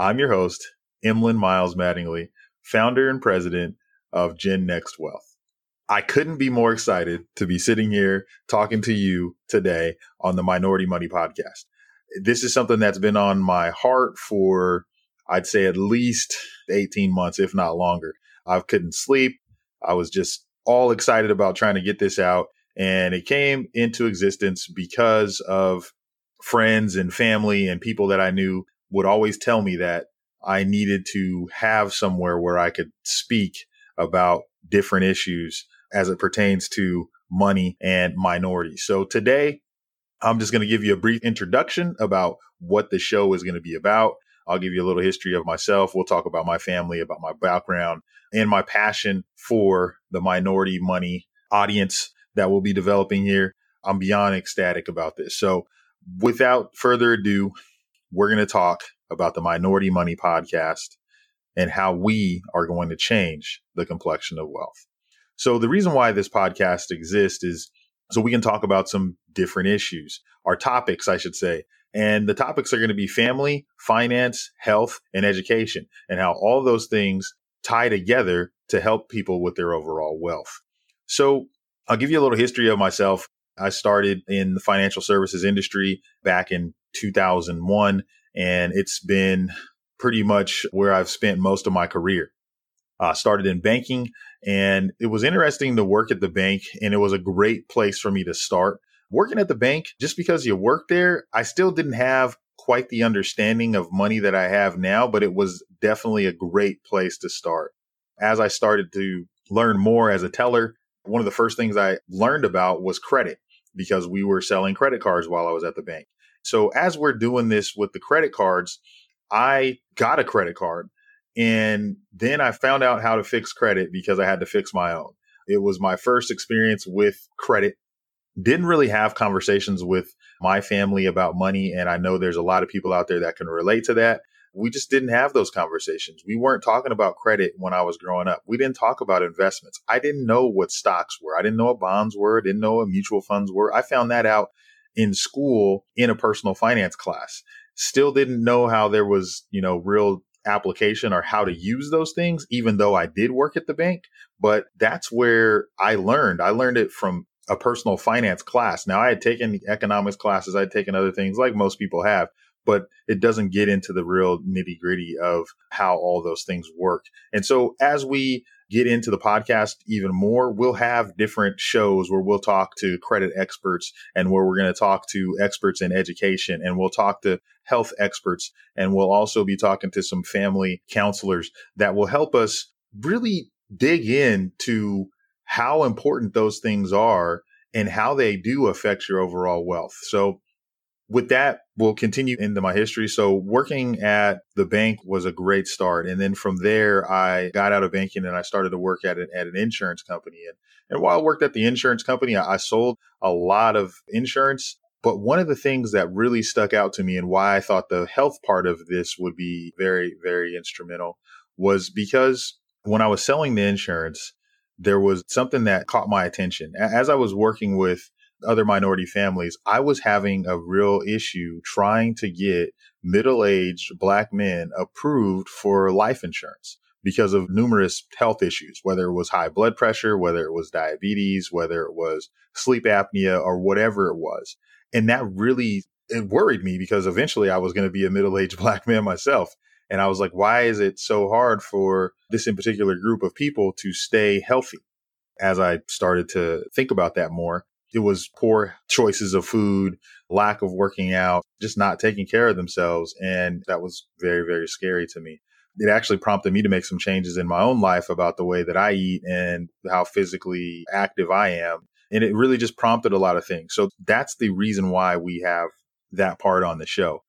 I'm your host, Emlyn Miles Mattingly, founder and president of Gen Next Wealth. I couldn't be more excited to be sitting here talking to you today on the Minority Money Podcast. This is something that's been on my heart for, I'd say, at least 18 months, if not longer. I couldn't sleep. I was just all excited about trying to get this out. And it came into existence because of friends and family and people that I knew would always tell me that I needed to have somewhere where I could speak about different issues as it pertains to money and minorities. So today, I'm just going to give you a brief introduction about what the show is going to be about. I'll give you a little history of myself. We'll talk about my family, about my background, and my passion for the minority money audience that we'll be developing here. I'm beyond ecstatic about this. So, without further ado, we're going to talk about the Minority Money podcast and how we are going to change the complexion of wealth. So, the reason why this podcast exists is so we can talk about some different issues, our topics, I should say. And the topics are going to be family, finance, health, and education, and how all those things tie together to help people with their overall wealth. So, I'll give you a little history of myself. I started in the financial services industry back in 2001, and it's been pretty much where I've spent most of my career. I uh, started in banking, and it was interesting to work at the bank, and it was a great place for me to start. Working at the bank, just because you work there, I still didn't have quite the understanding of money that I have now, but it was definitely a great place to start. As I started to learn more as a teller, one of the first things I learned about was credit because we were selling credit cards while I was at the bank. So as we're doing this with the credit cards, I got a credit card and then I found out how to fix credit because I had to fix my own. It was my first experience with credit. Didn't really have conversations with my family about money. And I know there's a lot of people out there that can relate to that. We just didn't have those conversations. We weren't talking about credit when I was growing up. We didn't talk about investments. I didn't know what stocks were. I didn't know what bonds were. I didn't know what mutual funds were. I found that out in school in a personal finance class. Still didn't know how there was, you know, real application or how to use those things, even though I did work at the bank. But that's where I learned. I learned it from a personal finance class. Now I had taken economics classes, I'd taken other things like most people have, but it doesn't get into the real nitty gritty of how all those things work. And so as we get into the podcast even more, we'll have different shows where we'll talk to credit experts and where we're going to talk to experts in education and we'll talk to health experts and we'll also be talking to some family counselors that will help us really dig into how important those things are and how they do affect your overall wealth. So with that, we'll continue into my history. So working at the bank was a great start. And then from there, I got out of banking and I started to work at an, at an insurance company. And, and while I worked at the insurance company, I, I sold a lot of insurance. But one of the things that really stuck out to me and why I thought the health part of this would be very, very instrumental was because when I was selling the insurance, there was something that caught my attention. As I was working with other minority families, I was having a real issue trying to get middle aged black men approved for life insurance because of numerous health issues, whether it was high blood pressure, whether it was diabetes, whether it was sleep apnea or whatever it was. And that really it worried me because eventually I was going to be a middle aged black man myself. And I was like, why is it so hard for this in particular group of people to stay healthy? As I started to think about that more, it was poor choices of food, lack of working out, just not taking care of themselves. And that was very, very scary to me. It actually prompted me to make some changes in my own life about the way that I eat and how physically active I am. And it really just prompted a lot of things. So that's the reason why we have that part on the show.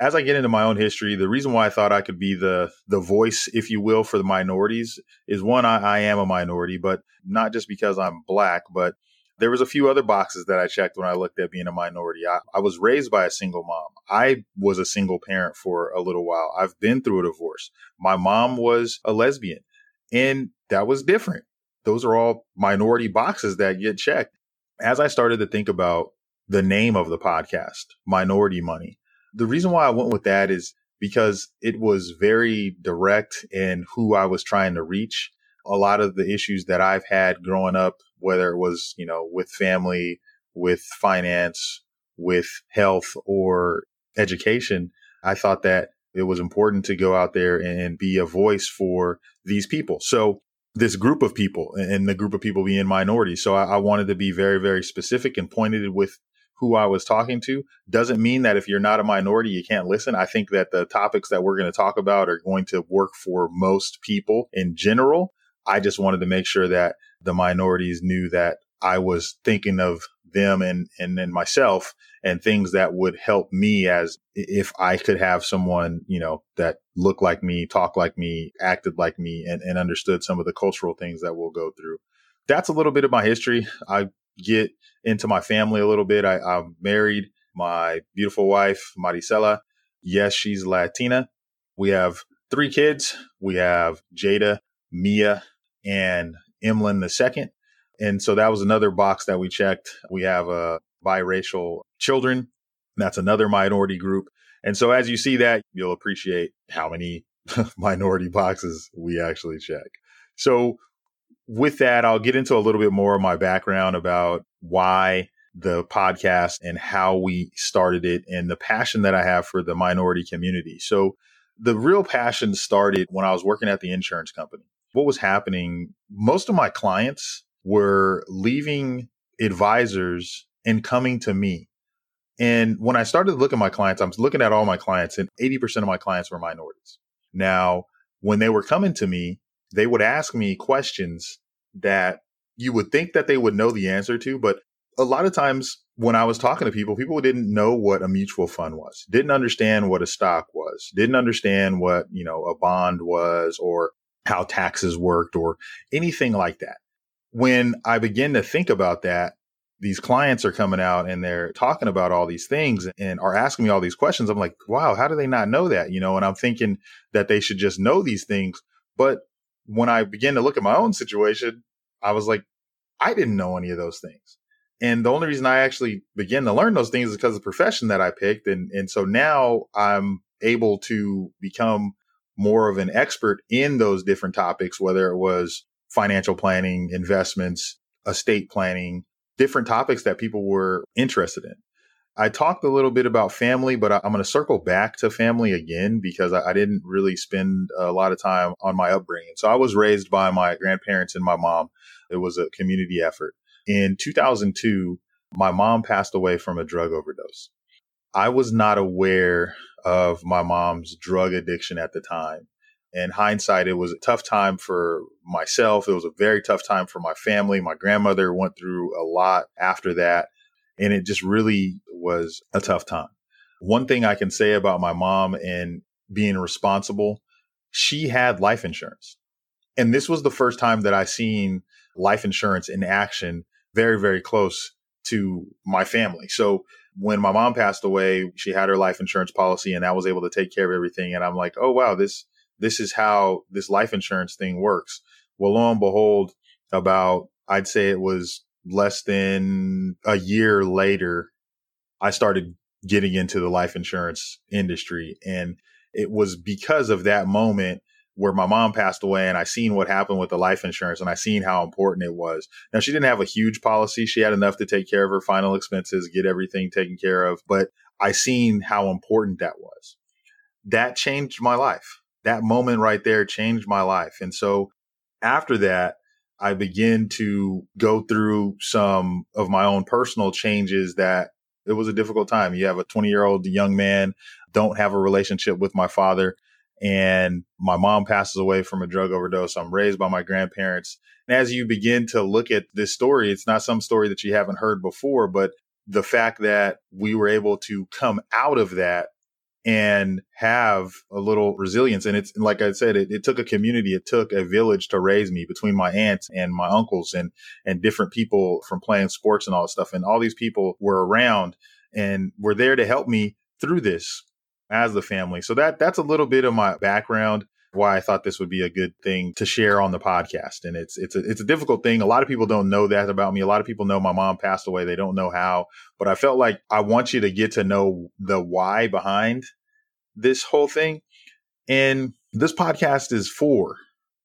as I get into my own history, the reason why I thought I could be the the voice, if you will, for the minorities is one, I, I am a minority, but not just because I'm black, but there was a few other boxes that I checked when I looked at being a minority. I, I, was raised by a single mom. I was a single parent for a little while. I've been through a divorce. My mom was a lesbian and that was different. Those are all minority boxes that get checked. As I started to think about the name of the podcast, Minority Money, the reason why I went with that is because it was very direct in who I was trying to reach. A lot of the issues that I've had growing up, whether it was, you know, with family, with finance, with health or education, I thought that it was important to go out there and be a voice for these people. So this group of people and the group of people being minorities. So I, I wanted to be very, very specific and pointed with who I was talking to doesn't mean that if you're not a minority, you can't listen. I think that the topics that we're going to talk about are going to work for most people in general. I just wanted to make sure that the minorities knew that I was thinking of them and, and, and myself and things that would help me as if I could have someone, you know, that looked like me, talked like me, acted like me, and, and understood some of the cultural things that we'll go through. That's a little bit of my history. I get into my family a little bit. I, I'm married. My beautiful wife, Maricela. Yes, she's Latina. We have three kids. We have Jada, Mia, and Emlyn the second. And so that was another box that we checked. We have uh, biracial children. That's another minority group. And so as you see that, you'll appreciate how many minority boxes we actually check. So with that, I'll get into a little bit more of my background about why the podcast and how we started it and the passion that I have for the minority community. So the real passion started when I was working at the insurance company. What was happening? Most of my clients were leaving advisors and coming to me. And when I started to look at my clients, I'm looking at all my clients and 80% of my clients were minorities. Now, when they were coming to me, they would ask me questions that you would think that they would know the answer to, but a lot of times when I was talking to people, people didn't know what a mutual fund was, didn't understand what a stock was, didn't understand what, you know, a bond was or how taxes worked or anything like that. When I begin to think about that, these clients are coming out and they're talking about all these things and are asking me all these questions. I'm like, wow, how do they not know that? You know, and I'm thinking that they should just know these things. But when I began to look at my own situation, I was like, I didn't know any of those things. And the only reason I actually began to learn those things is because of the profession that I picked. And, and so now I'm able to become more of an expert in those different topics, whether it was financial planning, investments, estate planning, different topics that people were interested in. I talked a little bit about family, but I, am going to circle back to family again because I, I, didn't really spend a lot of time on my upbringing. So I was raised by my grandparents and my mom. It was a community effort. In 2002, my mom passed away from a drug overdose. I was not aware of my mom's drug addiction at the time. In hindsight, it was a tough time for myself. It was a very tough time for my family. My grandmother went through a lot after that. And it just really was a tough time. One thing I can say about my mom and being responsible, she had life insurance. And this was the first time that I seen life insurance in action very, very close to my family. So when my mom passed away, she had her life insurance policy and I was able to take care of everything. And I'm like, oh wow, this this is how this life insurance thing works. Well, lo and behold, about I'd say it was less than a year later, I started getting into the life insurance industry. And it was because of that moment where my mom passed away and I seen what happened with the life insurance and I seen how important it was. Now she didn't have a huge policy. She had enough to take care of her final expenses, get everything taken care of, but I seen how important that was. That changed my life. That moment right there changed my life. And so after that, I begin to go through some of my own personal changes that it was a difficult time. You have a 20 year old young man, don't have a relationship with my father. And my mom passes away from a drug overdose. I'm raised by my grandparents. And as you begin to look at this story, it's not some story that you haven't heard before, but the fact that we were able to come out of that and have a little resilience. And it's like I said, it, it, took a community, it took a village to raise me between my aunts and my uncles and and different people from playing sports and all this stuff. And all these people were around and were there to help me through this as the family. So that that's a little bit of my background why I thought this would be a good thing to share on the podcast. And it's it's a it's a difficult thing. A lot of people don't know that about me. A lot of people know my mom passed away. They don't know how. But I felt like I want you to get to know the why behind this whole thing. And this podcast is for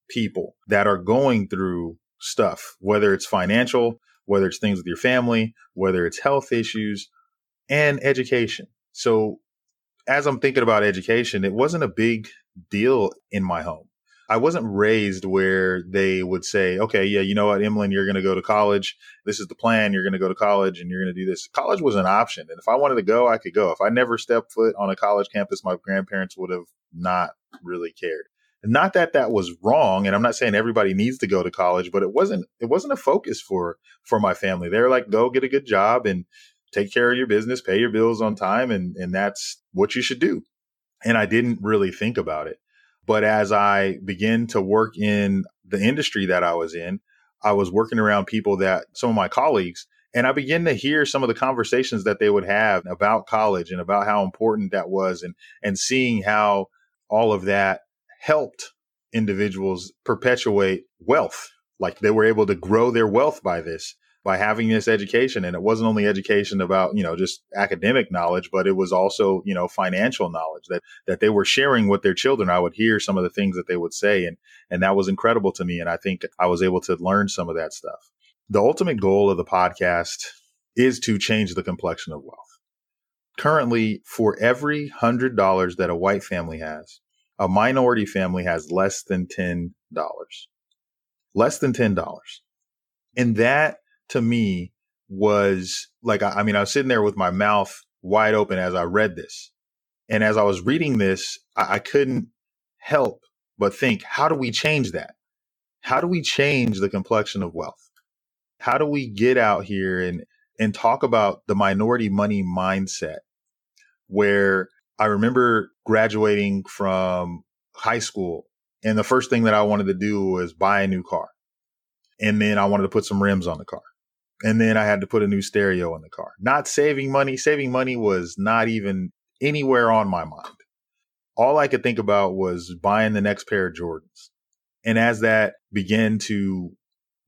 people that are going through stuff, whether it's financial, whether it's things with your family, whether it's health issues, and education. So as I'm thinking about education, it wasn't a big deal in my home. I wasn't raised where they would say, okay, yeah, you know what, Emlyn, you're going to go to college. This is the plan. You're going to go to college and you're going to do this. College was an option. And if I wanted to go, I could go. If I never stepped foot on a college campus, my grandparents would have not really cared. Not that that was wrong. And I'm not saying everybody needs to go to college, but it wasn't, it wasn't a focus for, for my family. They're like, go get a good job and take care of your business, pay your bills on time. And, and that's what you should do. And I didn't really think about it. But as I began to work in the industry that I was in, I was working around people that some of my colleagues, and I began to hear some of the conversations that they would have about college and about how important that was and, and seeing how all of that helped individuals perpetuate wealth. Like they were able to grow their wealth by this by having this education. And it wasn't only education about, you know, just academic knowledge, but it was also, you know, financial knowledge that, that they were sharing with their children. I would hear some of the things that they would say. And, and that was incredible to me. And I think I was able to learn some of that stuff. The ultimate goal of the podcast is to change the complexion of wealth. Currently, for every hundred dollars that a white family has, a minority family has less than $10. Less than $10. And that to me was like, I, I mean, I was sitting there with my mouth wide open as I read this. And as I was reading this, I, I couldn't help but think, how do we change that? How do we change the complexion of wealth? How do we get out here and, and talk about the minority money mindset where I remember graduating from high school and the first thing that I wanted to do was buy a new car. And then I wanted to put some rims on the car. And then I had to put a new stereo in the car. Not saving money. Saving money was not even anywhere on my mind. All I could think about was buying the next pair of Jordans. And as that began to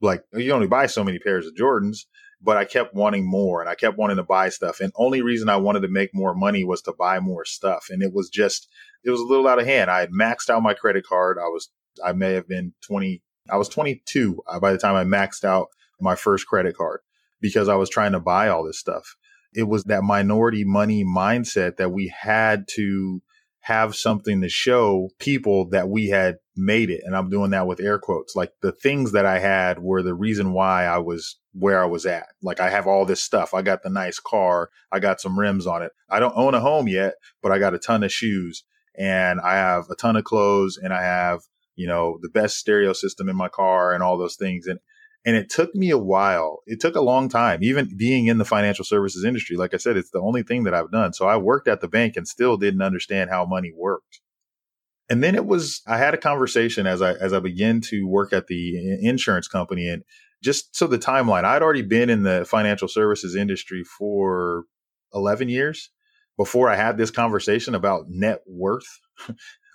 like, you only buy so many pairs of Jordans, but I kept wanting more and I kept wanting to buy stuff. And only reason I wanted to make more money was to buy more stuff. And it was just, it was a little out of hand. I had maxed out my credit card. I was, I may have been 20, I was 22 uh, by the time I maxed out my first credit card because I was trying to buy all this stuff. It was that minority money mindset that we had to have something to show people that we had made it. And I'm doing that with air quotes. Like the things that I had were the reason why I was where I was at. Like I have all this stuff. I got the nice car. I got some rims on it. I don't own a home yet, but I got a ton of shoes and I have a ton of clothes and I have, you know, the best stereo system in my car and all those things. And and it took me a while. It took a long time, even being in the financial services industry. Like I said, it's the only thing that I've done. So I worked at the bank and still didn't understand how money worked. And then it was, I had a conversation as I, as I began to work at the insurance company and just so the timeline, I'd already been in the financial services industry for 11 years before I had this conversation about net worth.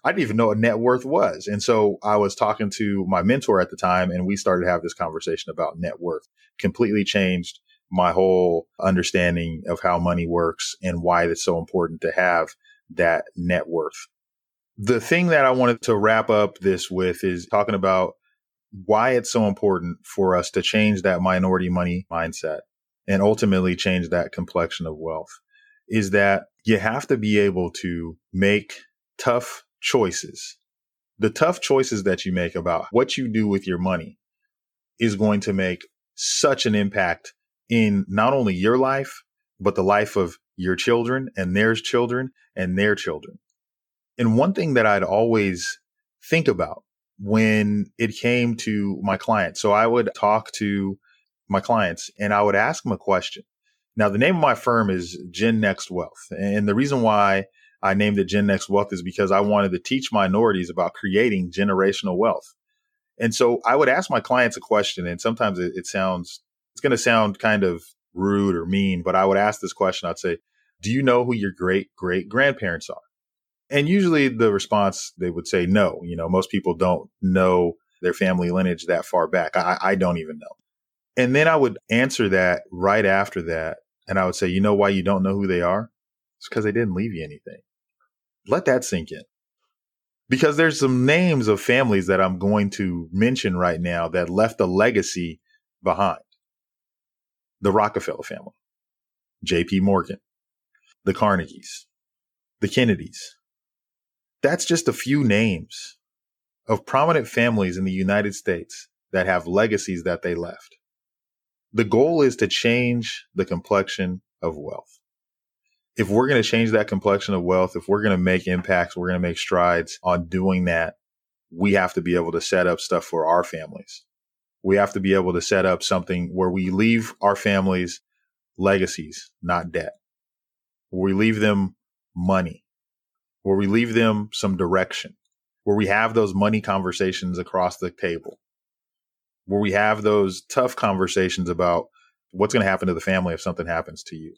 I didn't even know what net worth was. And so I was talking to my mentor at the time and we started to have this conversation about net worth. Completely changed my whole understanding of how money works and why it's so important to have that net worth. The thing that I wanted to wrap up this with is talking about why it's so important for us to change that minority money mindset and ultimately change that complexion of wealth is that you have to be able to make tough choices, the tough choices that you make about what you do with your money is going to make such an impact in not only your life, but the life of your children and their children and their children. And one thing that I'd always think about when it came to my clients. So I would talk to my clients and I would ask them a question. Now, the name of my firm is Gen Next Wealth. And the reason why I named it Gen Next Wealth is because I wanted to teach minorities about creating generational wealth. And so I would ask my clients a question, and sometimes it, it sounds, it's going to sound kind of rude or mean, but I would ask this question. I'd say, Do you know who your great great grandparents are? And usually the response, they would say no. You know, most people don't know their family lineage that far back. I, I don't even know. And then I would answer that right after that. And I would say, You know why you don't know who they are? It's because they didn't leave you anything. Let that sink in because there's some names of families that I'm going to mention right now that left a legacy behind. The Rockefeller family, JP Morgan, the Carnegies, the Kennedys. That's just a few names of prominent families in the United States that have legacies that they left. The goal is to change the complexion of wealth if we're going to change that complexion of wealth, if we're going to make impacts, we're going to make strides on doing that, we have to be able to set up stuff for our families. We have to be able to set up something where we leave our families legacies, not debt. Where we leave them money, where we leave them some direction, where we have those money conversations across the table, where we have those tough conversations about what's going to happen to the family if something happens to you.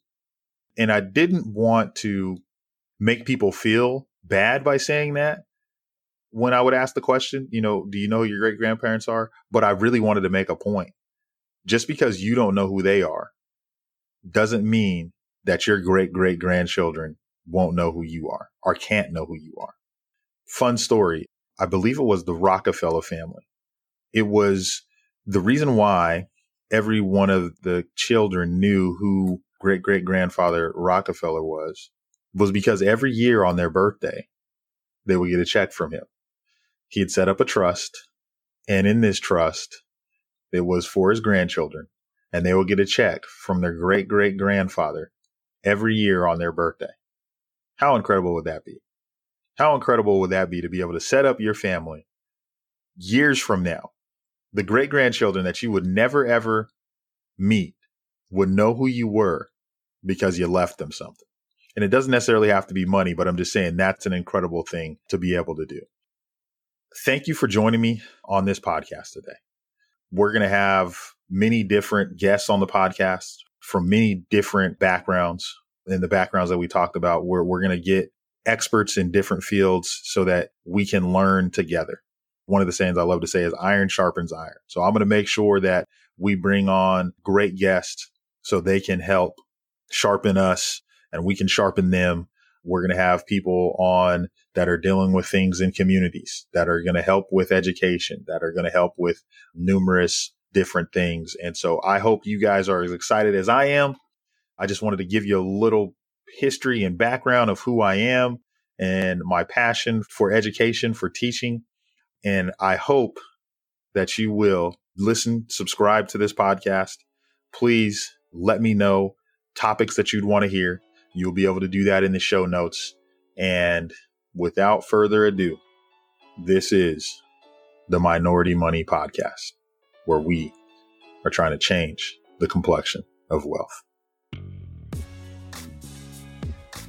And I didn't want to make people feel bad by saying that when I would ask the question, you know, do you know who your great grandparents are? But I really wanted to make a point. Just because you don't know who they are doesn't mean that your great great grandchildren won't know who you are or can't know who you are. Fun story. I believe it was the Rockefeller family. It was the reason why every one of the children knew who great great grandfather Rockefeller was, was because every year on their birthday, they would get a check from him. He had set up a trust, and in this trust, it was for his grandchildren, and they would get a check from their great great grandfather every year on their birthday. How incredible would that be? How incredible would that be to be able to set up your family years from now? The great grandchildren that you would never ever meet would know who you were because you left them something. And it doesn't necessarily have to be money, but I'm just saying that's an incredible thing to be able to do. Thank you for joining me on this podcast today. We're going to have many different guests on the podcast from many different backgrounds in the backgrounds that we talked about where we're going to get experts in different fields so that we can learn together. One of the sayings I love to say is iron sharpens iron. So I'm going to make sure that we bring on great guests so they can help sharpen us and we can sharpen them. We're going to have people on that are dealing with things in communities that are going to help with education, that are going to help with numerous different things. And so I hope you guys are as excited as I am. I just wanted to give you a little history and background of who I am and my passion for education, for teaching. And I hope that you will listen, subscribe to this podcast. Please let me know topics that you'd want to hear. You'll be able to do that in the show notes. And without further ado, this is the Minority Money Podcast, where we are trying to change the complexion of wealth.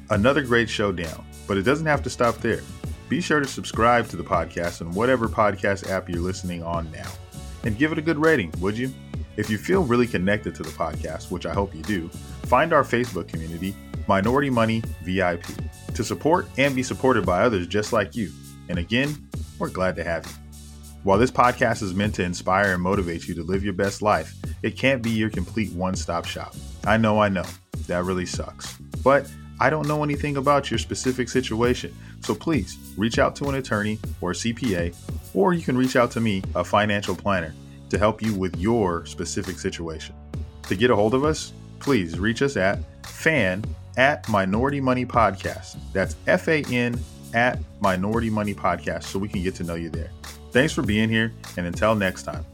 Another great showdown, but it doesn't have to stop there. Be sure to subscribe to the podcast on whatever podcast app you're listening on now and give it a good rating, would you? If you feel really connected to the podcast, which I hope you do, find our Facebook community, Minority Money VIP, to support and be supported by others just like you. And again, we're glad to have you. While this podcast is meant to inspire and motivate you to live your best life, it can't be your complete one stop shop. I know, I know, that really sucks. But I don't know anything about your specific situation, so please reach out to an attorney or CPA, or you can reach out to me, a financial planner to help you with your specific situation. To get a hold of us, please reach us at fan at Minority Money Podcast. That's F A N at Minority Money Podcast so we can get to know you there. Thanks for being here, and until next time.